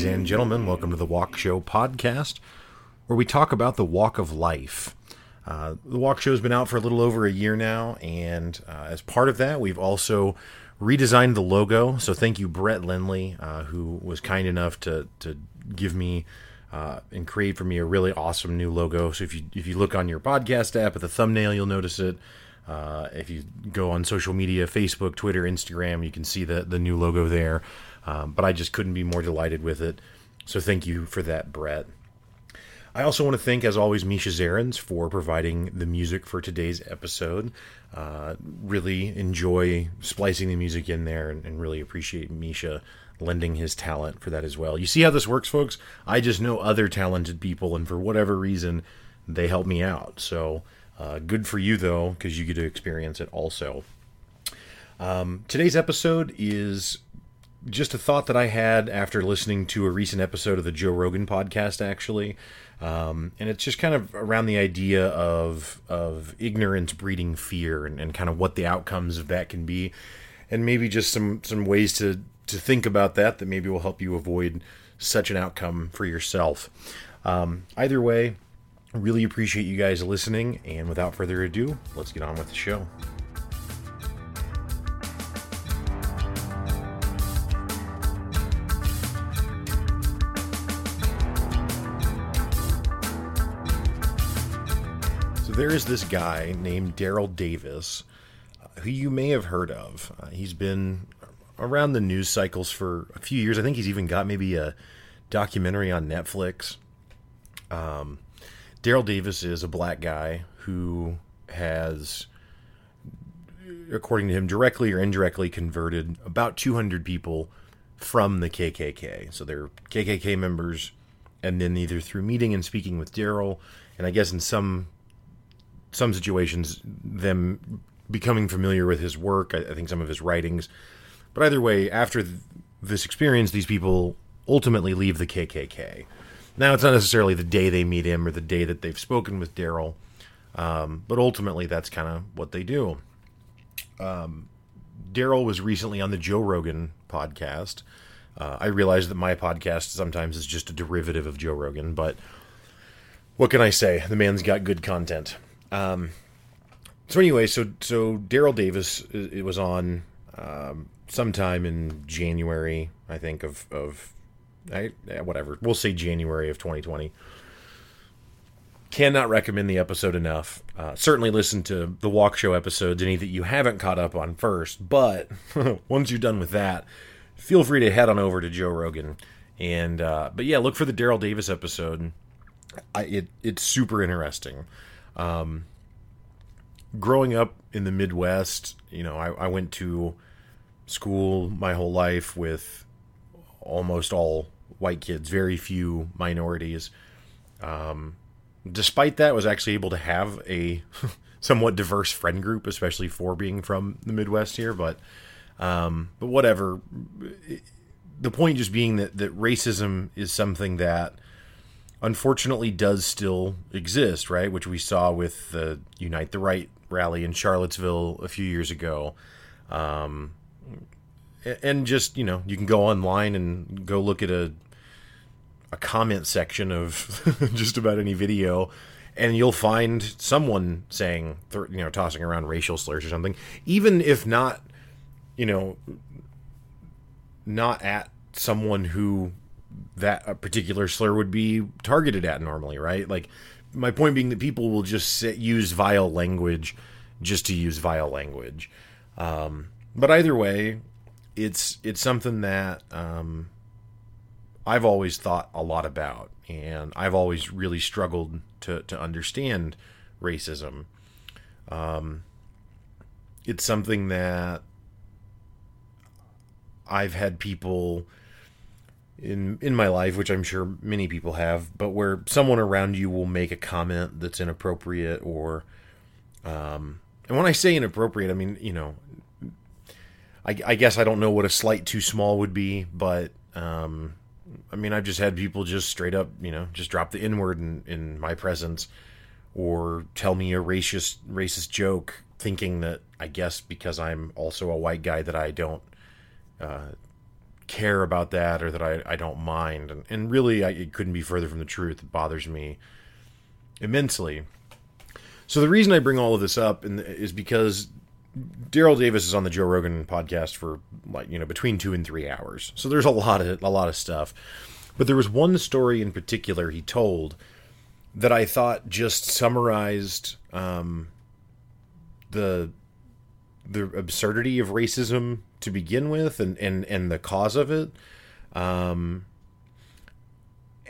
Ladies and gentlemen, welcome to the Walk Show podcast, where we talk about the walk of life. Uh, the Walk Show has been out for a little over a year now, and uh, as part of that, we've also redesigned the logo. So thank you, Brett Lindley, uh, who was kind enough to to give me uh, and create for me a really awesome new logo. So if you if you look on your podcast app at the thumbnail, you'll notice it. Uh, if you go on social media, Facebook, Twitter, Instagram, you can see the the new logo there. Um, but I just couldn't be more delighted with it. So thank you for that, Brett. I also want to thank, as always, Misha Zarins for providing the music for today's episode. Uh, really enjoy splicing the music in there and, and, really appreciate Misha lending his talent for that as well. You see how this works, folks? I just know other talented people, and for whatever reason, they help me out. So uh, good for you, though, because you get to experience it also. Um, today's episode is just a thought that I had after listening to a recent episode of the Joe Rogan podcast, actually. Um, and it's just kind of around the idea of of ignorance breeding fear and, and kind of what the outcomes of that can be, and maybe just some some ways to to think about that that maybe will help you avoid such an outcome for yourself. Um, either way, really appreciate you guys listening, and without further ado, let's get on with the show. There is this guy named Daryl Davis, uh, who you may have heard of. Uh, he's been around the news cycles for a few years. I think he's even got maybe a documentary on Netflix. Um, Daryl Davis is a black guy who has, according to him, directly or indirectly converted about 200 people from the KKK. So they're KKK members, and then either through meeting and speaking with Daryl, and I guess in some some situations them becoming familiar with his work. I, I think some of his writings, but either way, after th- this experience, these people ultimately leave the KKK. Now, it's not necessarily the day they meet him or the day that they've spoken with Daryl, um, but ultimately, that's kind of what they do. Um, Daryl was recently on the Joe Rogan podcast. Uh, I realize that my podcast sometimes is just a derivative of Joe Rogan, but what can I say? The man's got good content. Um, so anyway, so so Daryl Davis it was on um, sometime in January, I think of of I, whatever we'll say January of 2020. Cannot recommend the episode enough. Uh, certainly listen to the Walk Show episodes, any that you haven't caught up on first. But once you're done with that, feel free to head on over to Joe Rogan. And uh, but yeah, look for the Daryl Davis episode. I, it it's super interesting. Um, growing up in the Midwest, you know, I, I went to school my whole life with almost all white kids, very few minorities. Um, despite that, was actually able to have a somewhat diverse friend group, especially for being from the Midwest here. But um, but whatever. The point just being that that racism is something that unfortunately does still exist, right? Which we saw with the Unite the Right rally in Charlottesville a few years ago. Um, and just, you know, you can go online and go look at a a comment section of just about any video and you'll find someone saying you know tossing around racial slurs or something even if not you know not at someone who that particular slur would be targeted at normally, right? Like my point being that people will just sit, use vile language just to use vile language. Um, but either way, it's it's something that um, I've always thought a lot about, and I've always really struggled to to understand racism. Um, it's something that I've had people in in my life, which I'm sure many people have, but where someone around you will make a comment that's inappropriate or um and when I say inappropriate, I mean, you know, I, I guess I don't know what a slight too small would be, but um I mean, I've just had people just straight up, you know, just drop the N word in, in my presence or tell me a racist racist joke thinking that I guess because I'm also a white guy that I don't uh, care about that or that I, I don't mind. And, and really, I, it couldn't be further from the truth. It bothers me immensely. So the reason I bring all of this up is because Daryl Davis is on the Joe Rogan podcast for like you know between two and three hours. So there's a lot of a lot of stuff. But there was one story in particular he told that I thought just summarized um, the the absurdity of racism to begin with and and and the cause of it. Um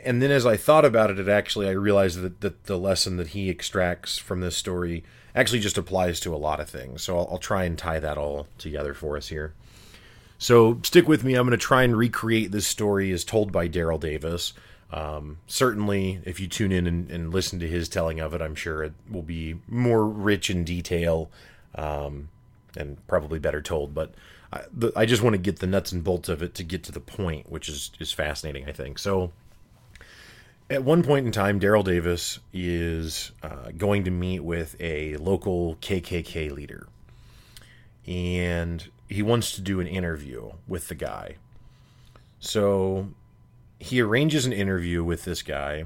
and then as i thought about it it actually i realized that, that the lesson that he extracts from this story actually just applies to a lot of things. So I'll, I'll try and tie that all together for us here. So stick with me. I'm going to try and recreate this story as told by daryl davis. Um, certainly if you tune in and, and, listen to his telling of it i'm sure it will be more rich in detail um, and probably better told. But I, the, I just want to get the nuts and bolts of it to get to the point, which is is fascinating. I think so. At one point in time, Daryl Davis is uh, going to meet with a local KKK leader, and he wants to do an interview with the guy. So he arranges an interview with this guy.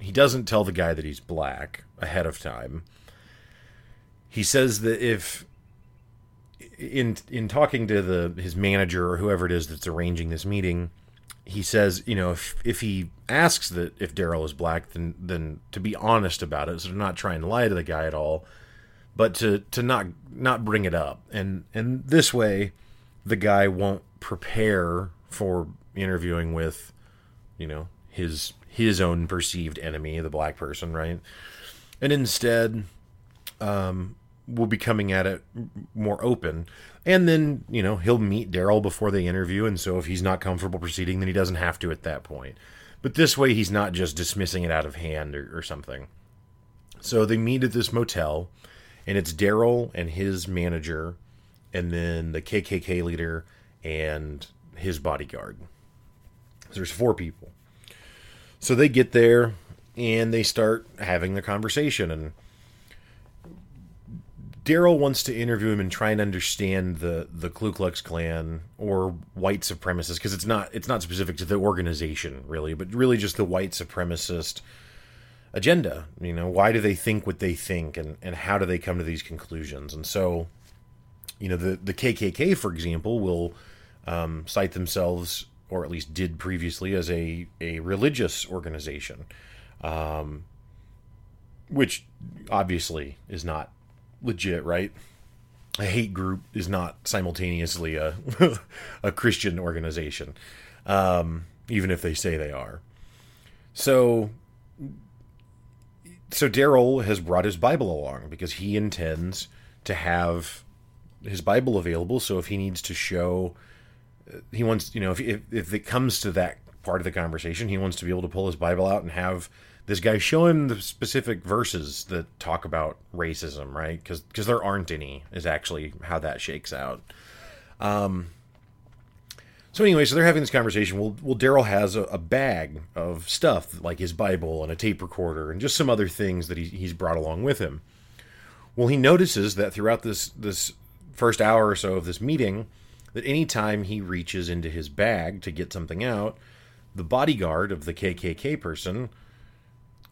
He doesn't tell the guy that he's black ahead of time. He says that if in in talking to the his manager or whoever it is that's arranging this meeting, he says, you know, if if he asks that if Daryl is black, then then to be honest about it, so to not try and lie to the guy at all, but to to not not bring it up, and and this way, the guy won't prepare for interviewing with, you know, his his own perceived enemy, the black person, right? And instead, um, will be coming at it more open. And then, you know, he'll meet Daryl before they interview. And so if he's not comfortable proceeding, then he doesn't have to at that point. But this way, he's not just dismissing it out of hand or, or something. So they meet at this motel, and it's Daryl and his manager, and then the KKK leader and his bodyguard. So there's four people. So they get there and they start having the conversation. And Daryl wants to interview him and try and understand the the Ku Klux Klan or white supremacists because it's not it's not specific to the organization really, but really just the white supremacist agenda. You know, why do they think what they think, and and how do they come to these conclusions? And so, you know, the the KKK, for example, will um, cite themselves, or at least did previously, as a a religious organization, um, which obviously is not legit, right? A hate group is not simultaneously a a Christian organization, um, even if they say they are. So, so Daryl has brought his Bible along because he intends to have his Bible available. So if he needs to show, he wants, you know, if if, if it comes to that part of the conversation, he wants to be able to pull his Bible out and have this guy showing the specific verses that talk about racism, right? Because because there aren't any is actually how that shakes out. Um. So anyway, so they're having this conversation. Well, well, Daryl has a, a, bag of stuff like his Bible and a tape recorder and just some other things that he, he's brought along with him. Well, he notices that throughout this this first hour or so of this meeting, that anytime he reaches into his bag to get something out, the bodyguard of the KKK person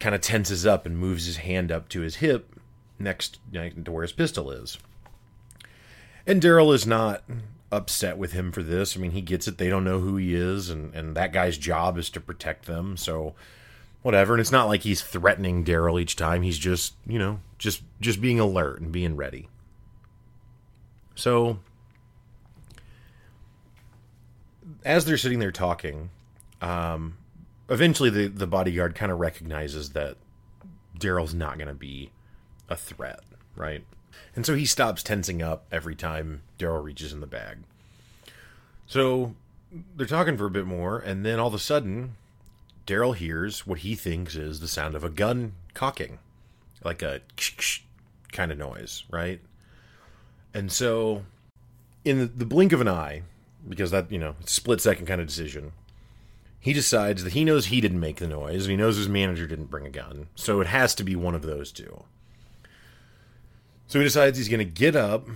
kind of tenses up and moves his hand up to his hip next to where his pistol is. And Daryl is not upset with him for this. I mean, he gets it. They don't know who he is, and, and that guy's job is to protect them. So, whatever. And it's not like he's threatening Daryl each time. He's just, you know, just just being alert and being ready. So, as they're sitting there talking, um, eventually the the bodyguard kind of recognizes that Daryl's not going to be a threat, right? And so he stops tensing up every time Daryl reaches in the bag. So they're talking for a bit more, and then all of a sudden, Daryl hears what he thinks is the sound of a gun cocking, like a kind of noise, right? And so, in the blink of an eye, because that you know, split second kind of decision, he decides that he knows he didn't make the noise and he knows his manager didn't bring a gun. So it has to be one of those two. So he decides he's going to get up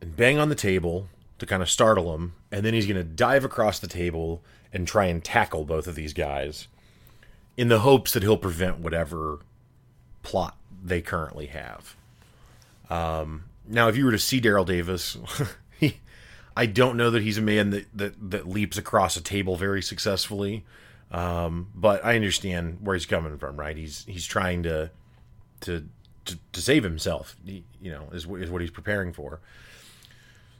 and bang on the table to kind of startle him, and then he's going to dive across the table and try and tackle both of these guys in the hopes that he'll prevent whatever plot they currently have. Um, now, if you were to see Daryl Davis, I don't know that he's a man that, that, that leaps across a table very successfully. Um, but I understand where he's coming from, right? He's he's trying to to to, to save himself, you know, is is what he's preparing for.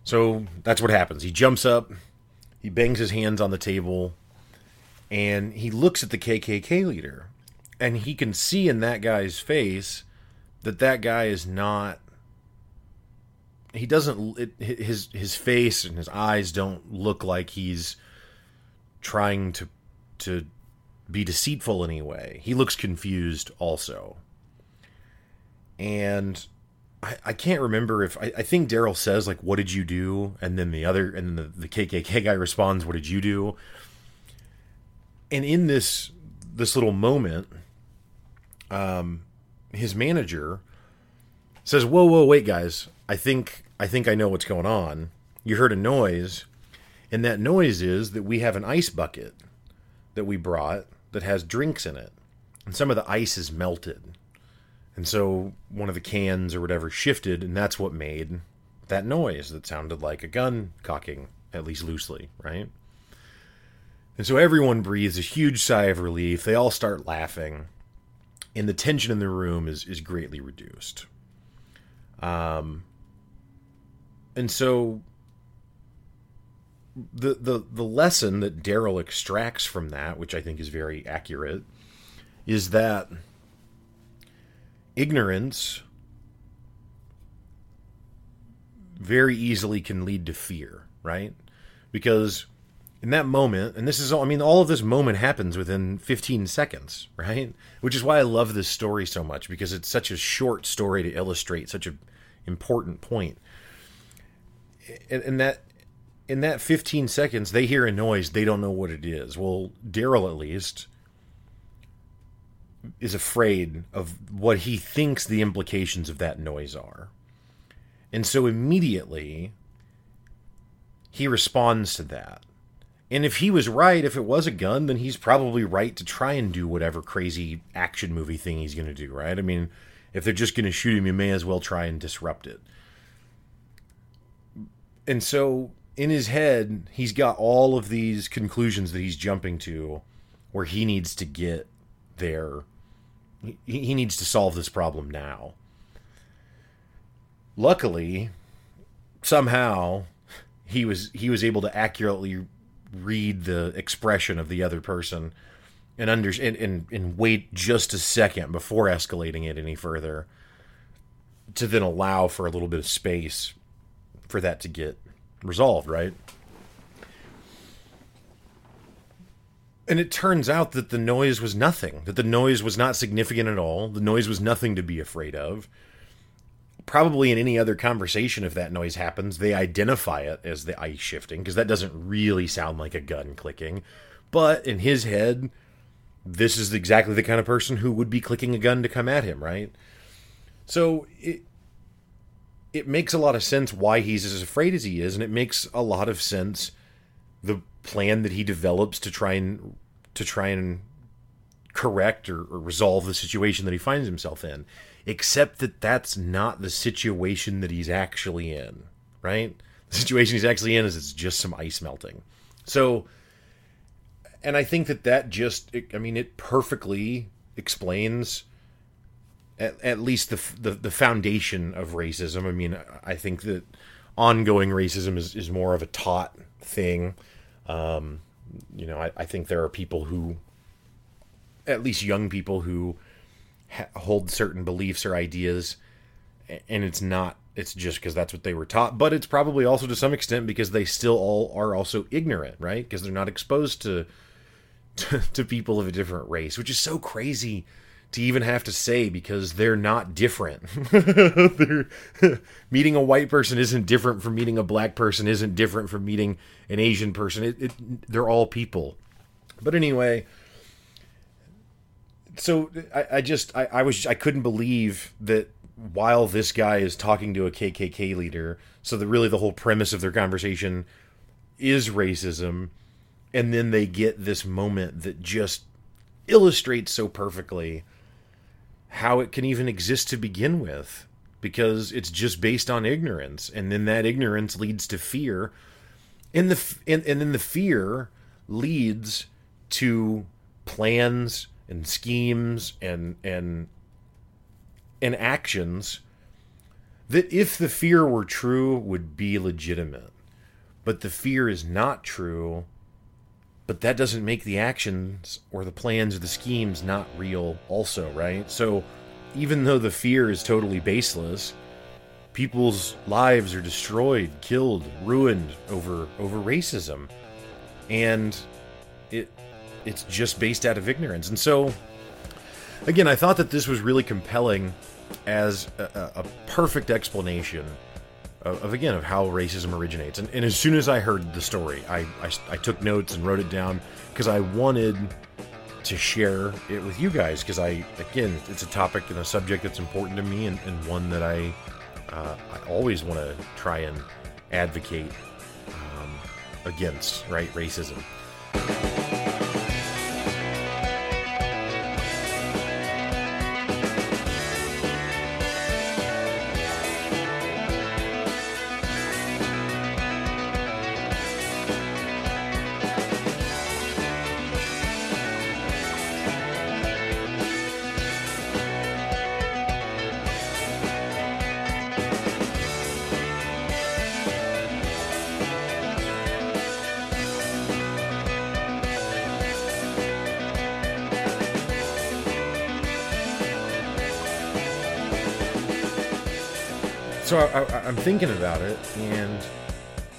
So that's what happens. He jumps up, he bangs his hands on the table, and he looks at the KKK leader, and he can see in that guy's face that that guy is not he doesn't it, his his face and his eyes don't look like he's trying to to be deceitful anyway. He looks confused also. And I, I can't remember if I, I think Daryl says like what did you do? And then the other and the, the KKK guy responds, What did you do? And in this this little moment, um his manager says, Whoa, whoa, wait, guys. I think I think I know what's going on. You heard a noise, and that noise is that we have an ice bucket that we brought that has drinks in it. And some of the ice is melted. And so one of the cans or whatever shifted, and that's what made that noise that sounded like a gun cocking, at least loosely, right? And so everyone breathes a huge sigh of relief. They all start laughing, and the tension in the room is, is greatly reduced. Um, and so the the the lesson that Daryl extracts from that, which I think is very accurate, is that ignorance very easily can lead to fear, right? Because in that moment, and this is all, I mean, all of this moment happens within 15 seconds, right? Which is why I love this story so much because it's such a short story to illustrate such an important point. And, and that in that 15 seconds, they hear a noise. They don't know what it is. Well, Daryl, at least, is afraid of what he thinks the implications of that noise are. And so immediately, he responds to that. And if he was right, if it was a gun, then he's probably right to try and do whatever crazy action movie thing he's going to do, right? I mean, if they're just going to shoot him, you may as well try and disrupt it. And so in his head, he's got all of these conclusions that he's jumping to where he needs to get there. He, he needs to solve this problem now. Luckily, somehow he was he was able to accurately read the expression of the other person and under and, and, and wait just a second before escalating it any further to then allow for a little bit of space for that to get resolved, right? And it turns out that the noise was nothing, that the noise was not significant at all. The noise was nothing to be afraid of. Probably in any other conversation, if that noise happens, they identify it as the ice shifting, because that doesn't really sound like a gun clicking. But in his head, this is exactly the kind of person who would be clicking a gun to come at him, right? So it, it makes a lot of sense why he's as afraid as he is, and it makes a lot of sense the plan that he develops to try and to try and correct or, or resolve the situation that he finds himself in. Except that that's not the situation that he's actually in, right? The situation he's actually in is it's just some ice melting. So, and I think that that just, I mean, it perfectly explains at, at least the, the, the foundation of racism. I mean, I think that ongoing racism is, is more of a taught thing. Um, you know, I, I think there are people who, at least young people who ha- hold certain beliefs or ideas, and it's not. It's just because that's what they were taught, but it's probably also to some extent because they still all are also ignorant, right? Because they're not exposed to, to to people of a different race, which is so crazy to even have to say because they're not different. they're, meeting a white person isn't different from meeting a black person, isn't different from meeting an Asian person. It, it, they're all people. But anyway, so I, I just I, I was I couldn't believe that while this guy is talking to a KKK leader, so that really the whole premise of their conversation is racism, and then they get this moment that just illustrates so perfectly how it can even exist to begin with because it's just based on ignorance and then that ignorance leads to fear and the and, and then the fear leads to plans and schemes and and and actions that if the fear were true would be legitimate. But the fear is not true but that doesn't make the actions or the plans or the schemes not real also right? So even though the fear is totally baseless people's lives are destroyed killed ruined over over racism. And it it's just based out of ignorance. And so again i thought that this was really compelling as a, a perfect explanation of, again of how racism originates. And, and, as soon as I heard the story, I, I, I took notes and wrote it down because I wanted to share it with you guys because I again it's a topic and a subject that's important to me and, and one that I uh, I always want to try and advocate um, against right racism. So I, am thinking about it, and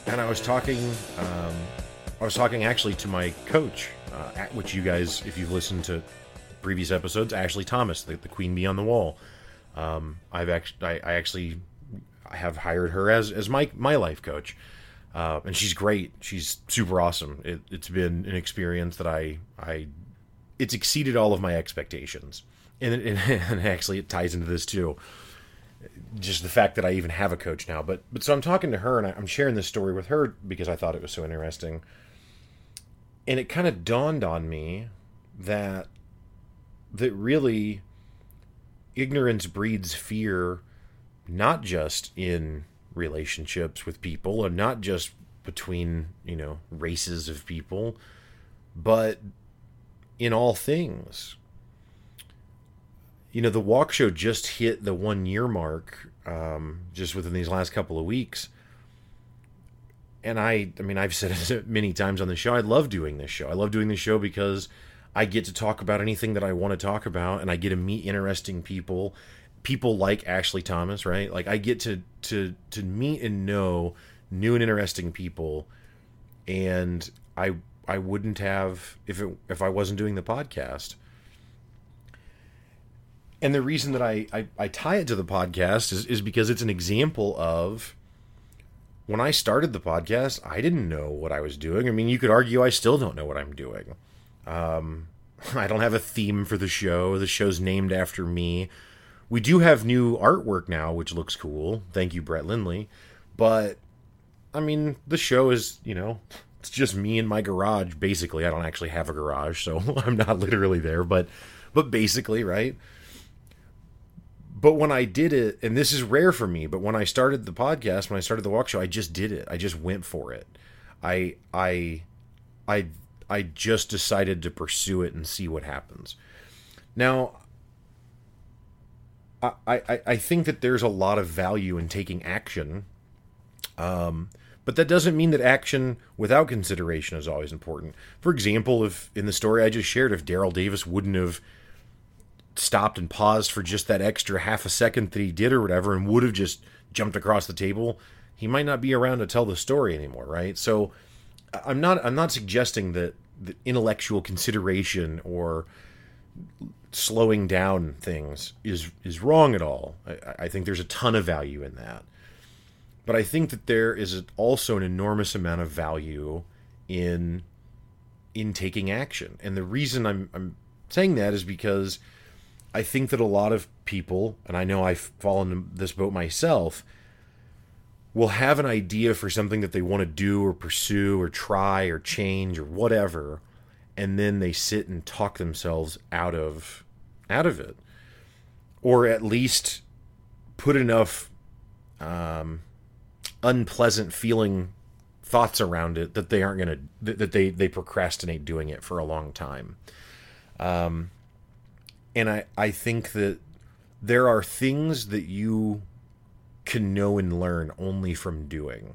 and I was talking, um, I was talking actually to my coach, uh, at, which you guys, if you've listened to previous episodes, Ashley Thomas, the, the Queen Bee on the Wall. Um, I've actually, I, I, actually, have hired her as as my my life coach, uh, and she's great. She's super awesome. It, it's been an experience that I I, it's exceeded all of my expectations, and, and, and actually it ties into this too just the fact that I even have a coach now. But but so I'm talking to her and I'm sharing this story with her because I thought it was so interesting. And it kind of dawned on me that that really ignorance breeds fear not just in relationships with people and not just between, you know, races of people, but in all things you know, the walk show just hit the one year mark um, just within these last couple of weeks. And I, I mean, I've said it many times on the show. I love doing this show. I love doing this show because I get to talk about anything that I want to talk about, and I get to meet interesting people, people like Ashley Thomas, right? Like I get to to to meet and know new and interesting people, and I I wouldn't have if it if I wasn't doing the podcast and the reason that I, I, I tie it to the podcast is, is because it's an example of when I started the podcast, I didn't know what I was doing. I mean, you could argue I still don't know what I'm doing. Um, I don't have a theme for the show. The show's named after me. We do have new artwork now, which looks cool. Thank you, Brett Lindley. But, I mean, the show is, you know, it's just me in my garage, basically. I don't actually have a garage, so I'm not literally there, but, but basically, right? But when I did it, and this is rare for me, but when I started the podcast, when I started the walk show, I just did it. I just went for it. I I I I just decided to pursue it and see what happens. Now, I I, I think that there's a lot of value in taking action. Um, but that doesn't mean that action without consideration is always important. For example, if in the story I just shared, if Daryl Davis wouldn't have stopped and paused for just that extra half a second that he did or whatever and would have just jumped across the table, he might not be around to tell the story anymore, right? So I'm not I'm not suggesting that the intellectual consideration or slowing down things is is wrong at all. I, I think there's a ton of value in that. But I think that there is also an enormous amount of value in in taking action. And the reason I'm I'm saying that is because I think that a lot of people, and I know I've fallen in this boat myself, will have an idea for something that they want to do or pursue or try or change or whatever, and then they sit and talk themselves out of out of it, or at least put enough um, unpleasant feeling thoughts around it that they aren't to that they they procrastinate doing it for a long time. Um, and I I think that there are things that you can know and learn only from doing.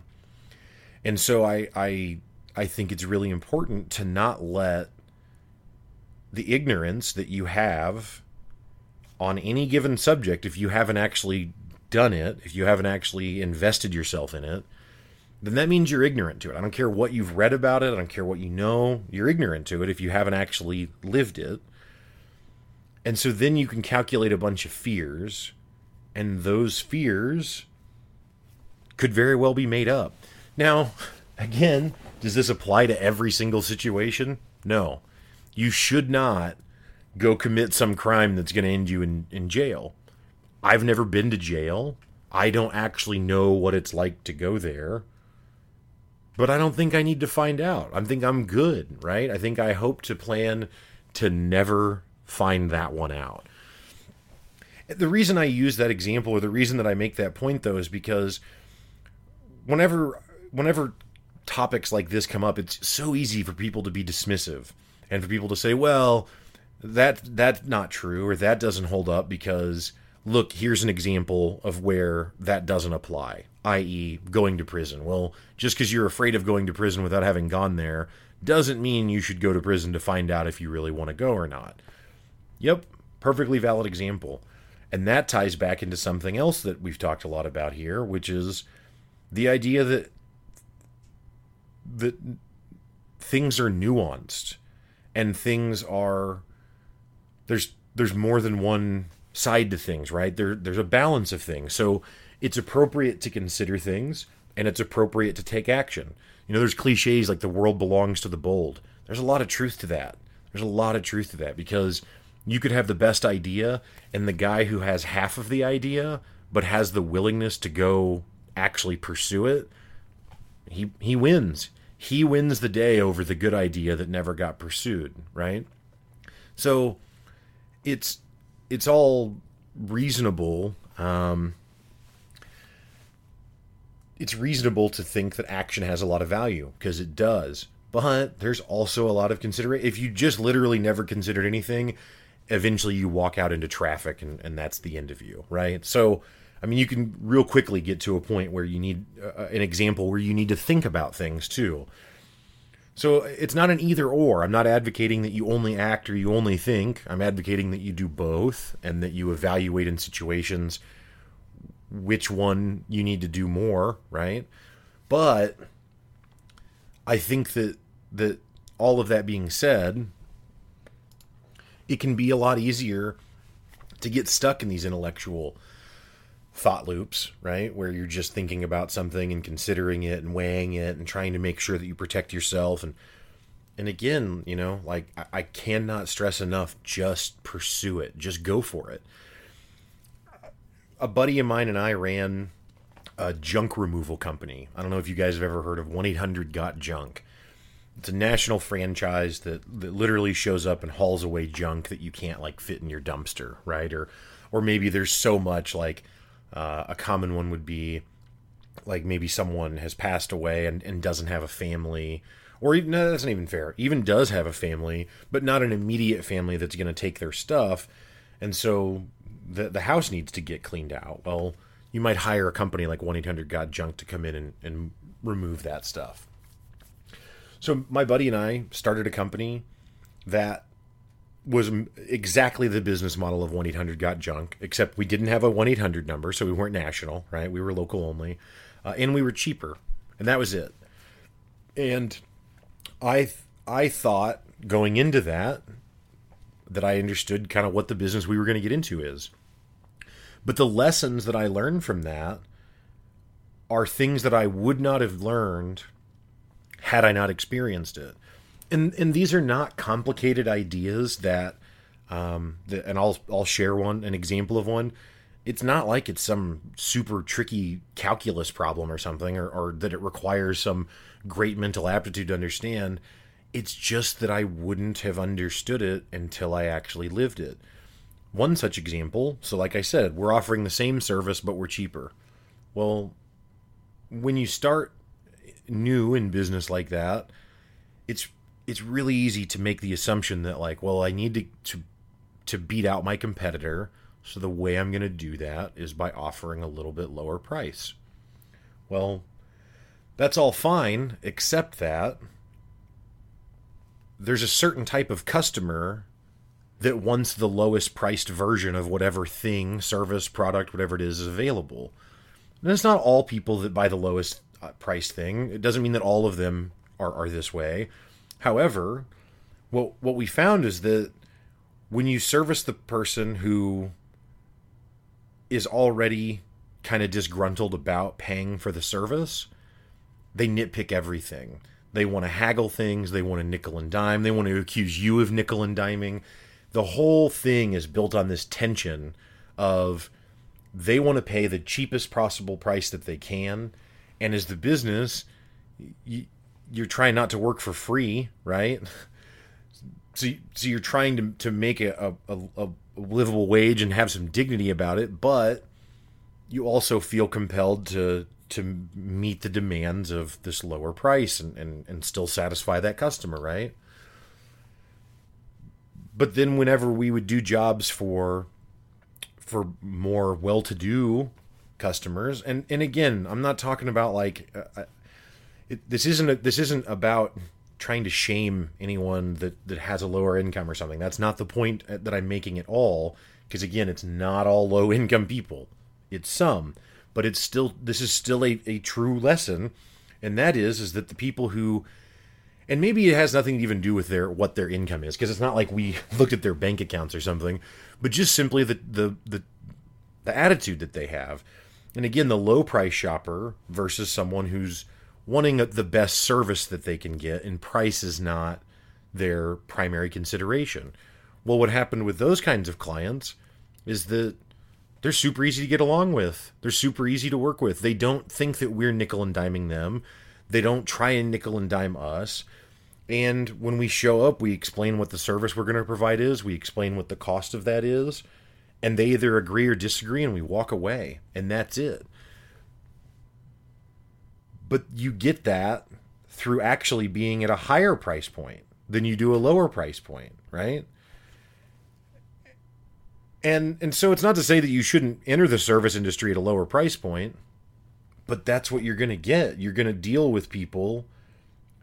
And so I I I think it's really important to not let the ignorance that you have on any given subject if you haven't actually done it, if you haven't actually invested yourself in it, then that means you're ignorant to it. I don't care what you've read about it, I don't care what you know, you're ignorant to it if you haven't actually lived it. And so then you can calculate a bunch of fears, and those fears could very well be made up. Now, again, does this apply to every single situation? No. You should not go commit some crime that's going to end you in, in jail. I've never been to jail. I don't actually know what it's like to go there. But I don't think I need to find out. I think I'm good, right? I think I hope to plan to never find that one out. The reason I use that example or the reason that I make that point though is because whenever whenever topics like this come up, it's so easy for people to be dismissive and for people to say, "Well, that that's not true or that doesn't hold up because look, here's an example of where that doesn't apply, i.e., going to prison. Well, just because you're afraid of going to prison without having gone there doesn't mean you should go to prison to find out if you really want to go or not. Yep, perfectly valid example. And that ties back into something else that we've talked a lot about here, which is the idea that that things are nuanced and things are there's there's more than one side to things, right? There there's a balance of things. So it's appropriate to consider things and it's appropriate to take action. You know, there's cliches like the world belongs to the bold. There's a lot of truth to that. There's a lot of truth to that because you could have the best idea and the guy who has half of the idea but has the willingness to go actually pursue it, he he wins. He wins the day over the good idea that never got pursued, right? So it's it's all reasonable. Um, it's reasonable to think that action has a lot of value because it does. But there's also a lot of consideration. If you just literally never considered anything, eventually you walk out into traffic and, and that's the end of you, right? So, I mean, you can real quickly get to a point where you need uh, an example where you need to think about things too. So it's not an either or. I'm not advocating that you only act or you only think. I'm advocating that you do both and that you evaluate in situations which one you need to do more, right? But I think that that all of that being said, it can be a lot easier to get stuck in these intellectual thought loops, right? Where you're just thinking about something and considering it and weighing it and trying to make sure that you protect yourself and and again, you know, like I, I cannot stress enough, just pursue it. Just go for it. A buddy of mine and I ran a junk removal company. I don't know if you guys have ever heard of 1 800 Got Junk. It's a national franchise that, that literally shows up and hauls away junk that you can't like fit in your dumpster, right? Or or maybe there's so much like uh, a common one would be like maybe someone has passed away and, and doesn't have a family, or even, no, that's not even fair. Even does have a family, but not an immediate family that's going to take their stuff, and so the the house needs to get cleaned out. Well, you might hire a company like one eight hundred Got Junk to come in and, and remove that stuff. So my buddy and I started a company that was exactly the business model of 1-800 got junk except we didn't have a 1-800 number so we weren't national right? We were local only uh, and we were cheaper and that was it. And i i thought going into that that i understood kind of what the business we were going to get into is. But the lessons that i learned from that are things that i would not have learned had i not experienced it and and these are not complicated ideas that Um, the, and I'll I'll share one an example of one. It's not like it's some super tricky calculus problem or something, or, or that it requires some great mental aptitude to understand. It's just that I wouldn't have understood it until I actually lived it. One such example, so like I said, we're offering the same service, but we're cheaper. Well, when you start new in business like that, it's it's really easy to make the assumption that like, well, I need to to, to beat out my competitor, so the way I'm going to do that is by offering a little bit lower price. Well, that's all fine, except that there's a certain type of customer that wants the lowest priced version of whatever thing, service, product, whatever it is, is available. And it's not all people that buy the lowest uh, price thing. It doesn't mean that all of them are, are this way. However, what what we found is that when you service the person who is already kind of disgruntled about paying for the service, they nitpick everything. They want to haggle things, they want to nickel and dime, they want to accuse you of nickel and diming the whole thing is built on this tension of they want to pay the cheapest possible price that they can and as the business you, you're trying not to work for free right? So, so you're trying to, to make a, a, a livable wage and have some dignity about it but you also feel compelled to to meet the demands of this lower price and, and, and still satisfy that customer right? But then whenever we would do jobs for for more well-to-do customers. And and again i'm not talking about like uh, uh, it, this isn't a, this isn't about trying to shame anyone that that has a lower income or something. That's not the point that i'm making at all because again it's not all low income people. It's some but it's still this is still a, a true lesson. And that is is that the people who and maybe it has nothing to even do with their what their income is because it's not like we looked at their bank accounts or something but just simply the the the, the attitude that they have and again the low price shopper versus someone who's wanting the best service that they can get and price is not their primary consideration. Well what happened with those kinds of clients is that they're super easy to get along with. They're super easy to work with. They don't think that we're nickel and diming them. They don't try and nickel and dime us. And when we show up, we explain what the service we're going to provide is, we explain what the cost of that is, and they either agree or disagree, and we walk away, and that's it. But you get that through actually being at a higher price point than you do a lower price point, right? And and so it's not to say that you shouldn't enter the service industry at a lower price point, but that's what you're going to get. You're going to deal with people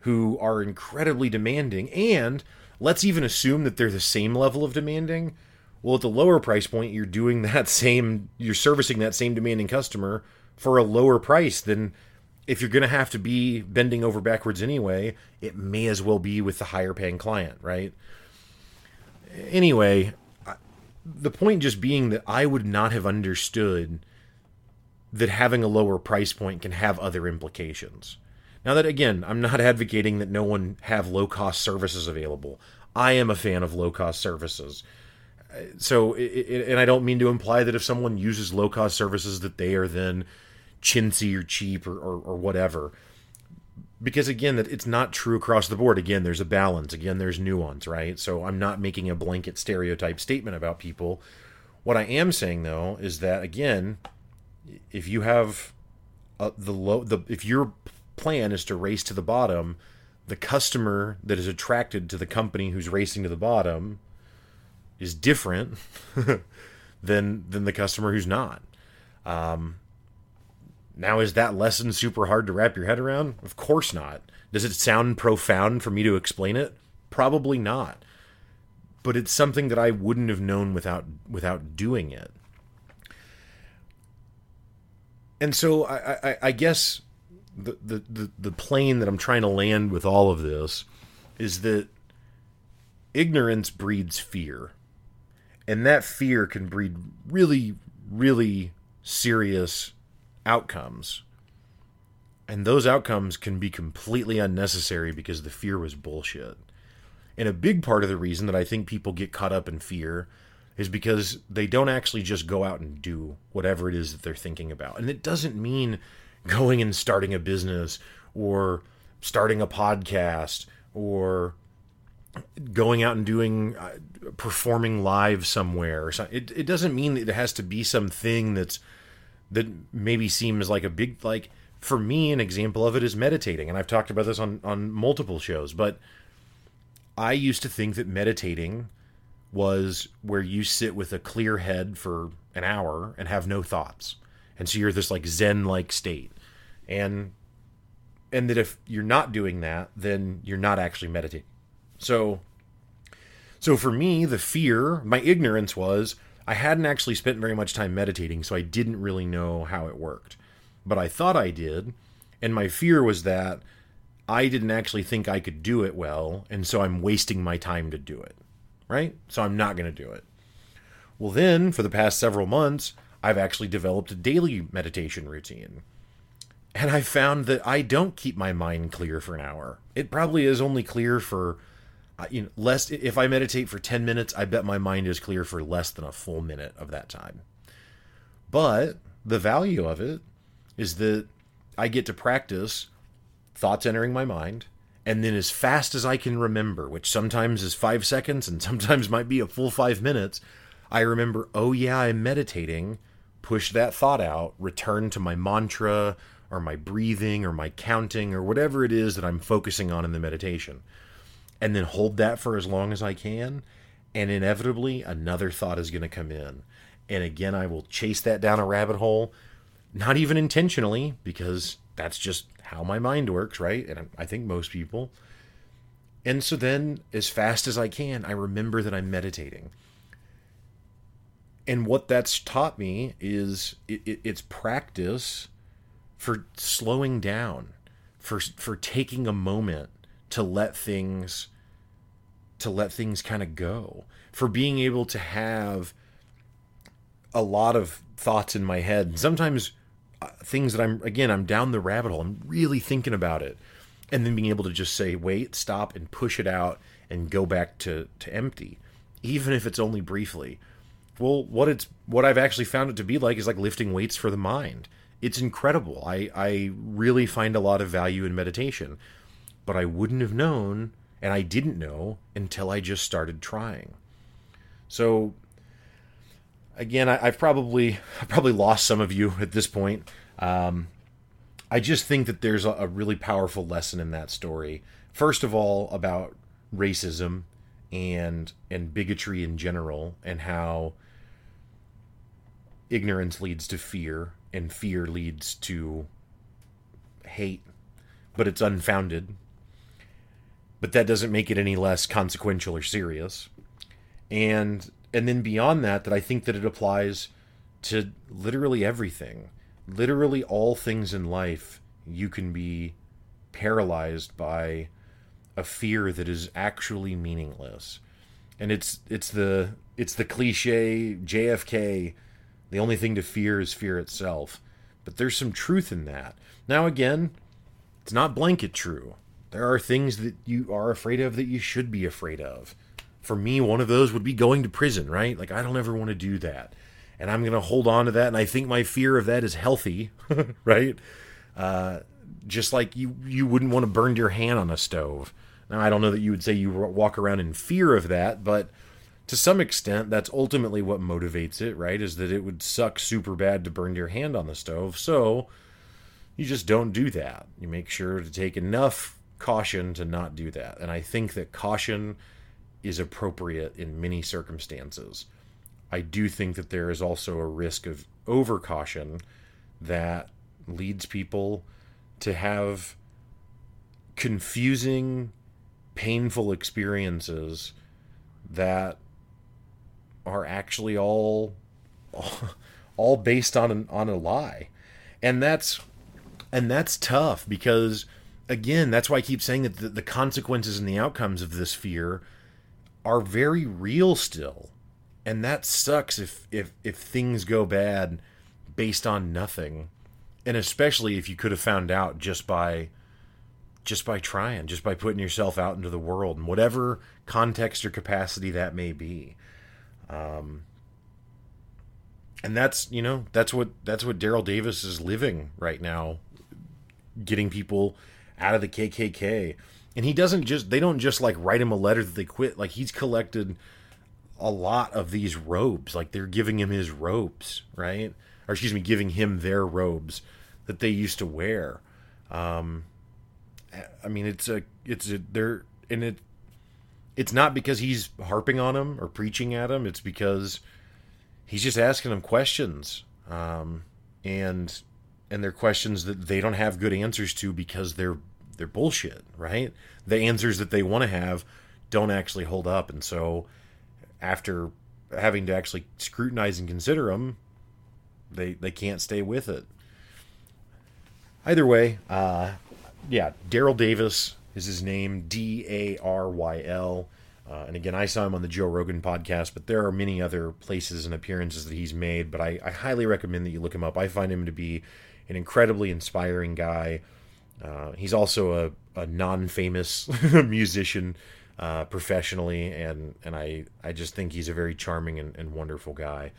who are incredibly demanding. And let's even assume that they're the same level of demanding. Well, at the lower price point, you're doing that same, you're servicing that same demanding customer for a lower price than if you're going to have to be bending over backwards anyway, it may as well be with the higher paying client, right? Anyway, the point just being that I would not have understood that having a lower price point can have other implications. Now that again, I'm not advocating that no one have low cost services available. I am a fan of low cost services. So, and I don't mean to imply that if someone uses low cost services that they are then chintzy or cheap or, or, or whatever. Because again, that it's not true across the board. Again, there's a balance. Again, there's nuance, right? So I'm not making a blanket stereotype statement about people. What I am saying though is that again, if you have uh, the low the if you're plan is to race to the bottom, the customer that is attracted to the company who's racing to the bottom is different than than the customer who's not. Um, now, is that lesson super hard to wrap your head around? Of course not. Does it sound profound for me to explain it? Probably not. But it's something that I wouldn't have known without without doing it. And so I, I, I guess the, the, the, the plane that I'm trying to land with all of this is that ignorance breeds fear. And that fear can breed really, really serious outcomes. And those outcomes can be completely unnecessary because the fear was bullshit. And a big part of the reason that I think people get caught up in fear is because they don't actually just go out and do whatever it is that they're thinking about. And it doesn't mean going and starting a business or starting a podcast or going out and doing uh, performing live somewhere. It, it doesn't mean that it has to be something that's that maybe seems like a big like for me an example of it is meditating and I've talked about this on on multiple shows but I used to think that meditating was where you sit with a clear head for an hour and have no thoughts. And so you're this like zen like state. And and that if you're not doing that, then you're not actually meditating. So so for me, the fear, my ignorance was I hadn't actually spent very much time meditating, so I didn't really know how it worked. But I thought I did, and my fear was that I didn't actually think I could do it well, and so I'm wasting my time to do it. Right? So I'm not going to do it. Well, then, for the past several months, I've actually developed a daily meditation routine. And I found that I don't keep my mind clear for an hour. It probably is only clear for you know less if I meditate for 10 minutes, I bet my mind is clear for less than a full minute of that time. But the value of it is that I get to practice thoughts entering my mind, and then as fast as I can remember, which sometimes is five seconds and sometimes might be a full five minutes, I remember, oh yeah, I'm meditating, push that thought out, return to my mantra or my breathing or my counting or whatever it is that I'm focusing on in the meditation. And then hold that for as long as I can. And inevitably, another thought is going to come in. And again, I will chase that down a rabbit hole, not even intentionally, because that's just how my mind works, right? And I think most people. And so then, as fast as I can, I remember that I'm meditating. And what that's taught me is it, it, it's practice for slowing down, for for taking a moment to let things to let things kind of go, for being able to have a lot of thoughts in my head. Sometimes uh, things that I'm again I'm down the rabbit hole. I'm really thinking about it, and then being able to just say wait, stop, and push it out and go back to to empty, even if it's only briefly. Well, what it's what I've actually found it to be like is like lifting weights for the mind. It's incredible. I I really find a lot of value in meditation, but I wouldn't have known, and I didn't know until I just started trying. So again, I, have probably I've probably lost some of you at this point. Um, I just think that there's a, a really powerful lesson in that story. First of all, about racism and and bigotry in general, and how ignorance leads to fear, and fear leads to hate, but it's unfounded. But that doesn't make it any less consequential or serious. And and then beyond that that i think that it applies to literally everything. Literally all things in life you can be paralyzed by a fear that is actually meaningless. And it's it's the it's the cliche jfk the only thing to fear is fear itself. But there's some truth in that. Now again it's not blanket true there are things that you are afraid of that you should be afraid of for me, one of those would be going to prison, right? Like, I don't ever want to do that. And I'm going to hold on to that. And I think my fear of that is healthy, right? Uh, just like you, you wouldn't want to burn your hand on a stove. Now, I don't know that you would say you walk around in fear of that, but to some extent, that's ultimately what motivates it, right? Is that it would suck super bad to burn your hand on the stove. So you just don't do that. You make sure to take enough caution to not do that. And I think that caution is appropriate in many circumstances. I do think that there is also a risk of overcaution that leads people to have confusing, painful experiences that are actually all all based on an, on a lie. And that's and that's tough because again, that's why I keep saying that the, the consequences and the outcomes of this fear are very real still. And that sucks if if if things go bad based on nothing. And especially if you could have found out just by just by trying, just by putting yourself out into the world, in whatever context or capacity that may be. Um, and that's you know that's what that's what Daryl Davis is living right now, getting people out of the KKK, and he doesn't just they don't just like write him a letter that they quit. Like he's collected a lot of these robes, like they're giving him his robes, right? Or excuse me, giving him their robes that they used to wear. Um, I mean, it's a it's a they're and it it's not because he's harping on him or preaching at him. It's because he's just asking him questions, um, and and they're questions that they don't have good answers to because they're they're bullshit, right? The answers that they want to have don't actually hold up, and so after having to actually scrutinize and consider them, they they can't stay with it. Either way, uh, yeah, Daryl Davis is his name, D A R Y L. Uh, and again, I saw him on the Joe Rogan podcast, but there are many other places and appearances that he's made. But I, I highly recommend that you look him up. I find him to be an incredibly inspiring guy. Uh, he's also a, a non famous musician uh, professionally, and, and I, I just think he's a very charming and, and wonderful guy.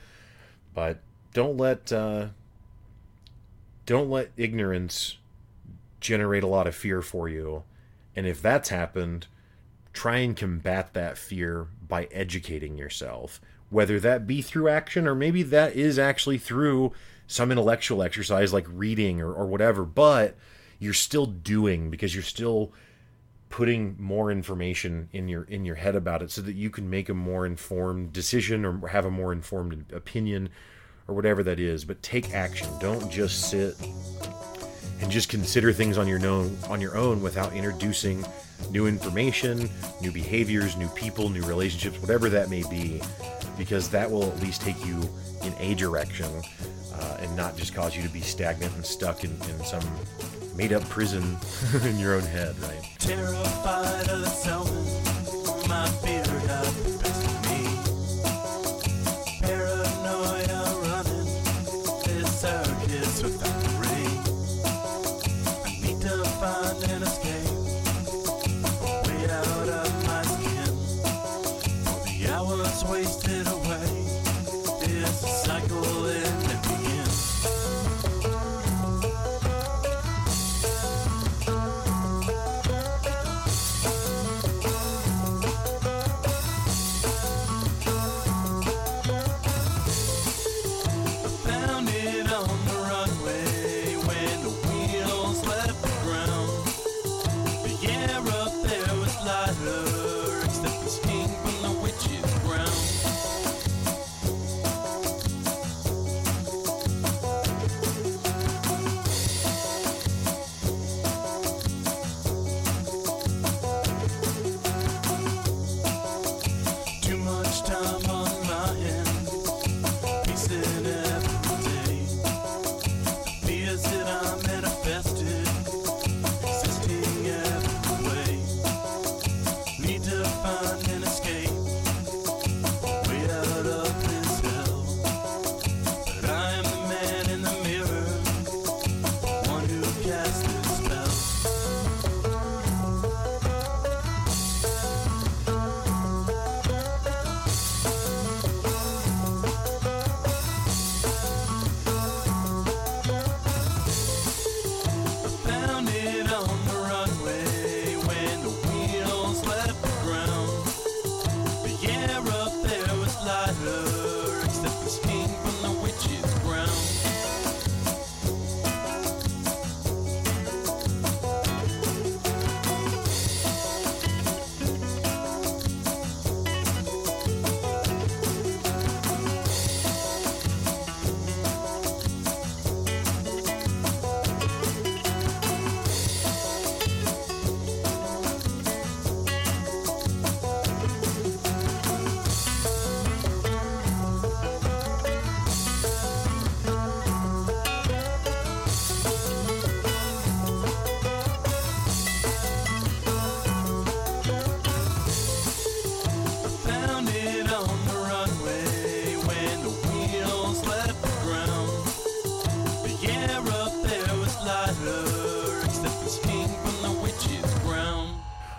But don't let uh, don't let ignorance generate a lot of fear for you. And if that's happened, try and combat that fear by educating yourself, whether that be through action or maybe that is actually through some intellectual exercise like reading or, or whatever, but you're still doing because you're still putting more information in your in your head about it so that you can make a more informed decision or have a more informed opinion or whatever that is. But take action. Don't just sit and just consider things on your own on your own without introducing new information, new behaviors, new people, new relationships, whatever that may be, because that will at least take you in a direction uh, and not just cause you to be stagnant and stuck in, in some made up prison in your own head, right? Terrified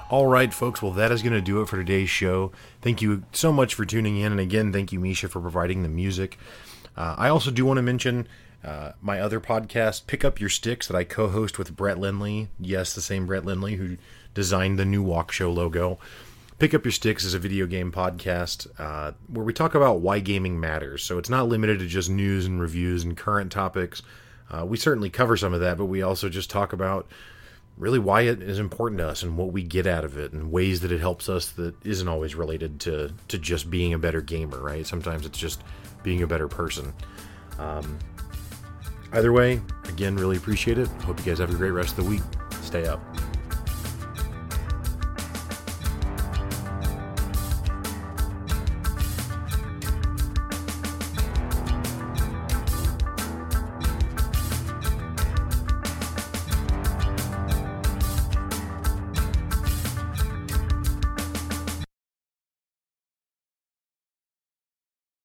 All right, folks. Well, that is going to do it for today's show. Thank you so much for tuning in. And again, thank you, Misha, for providing the music. Uh, I also do want to mention uh, my other podcast, Pick Up Your Sticks, that I co host with Brett Lindley. Yes, the same Brett Lindley who designed the new Walk Show logo. Pick Up Your Sticks is a video game podcast uh, where we talk about why gaming matters. So it's not limited to just news and reviews and current topics. Uh, we certainly cover some of that, but we also just talk about really why it is important to us and what we get out of it and ways that it helps us that isn't always related to, to just being a better gamer, right? Sometimes it's just being a better person. Um, either way, again, really appreciate it. Hope you guys have a great rest of the week. Stay up.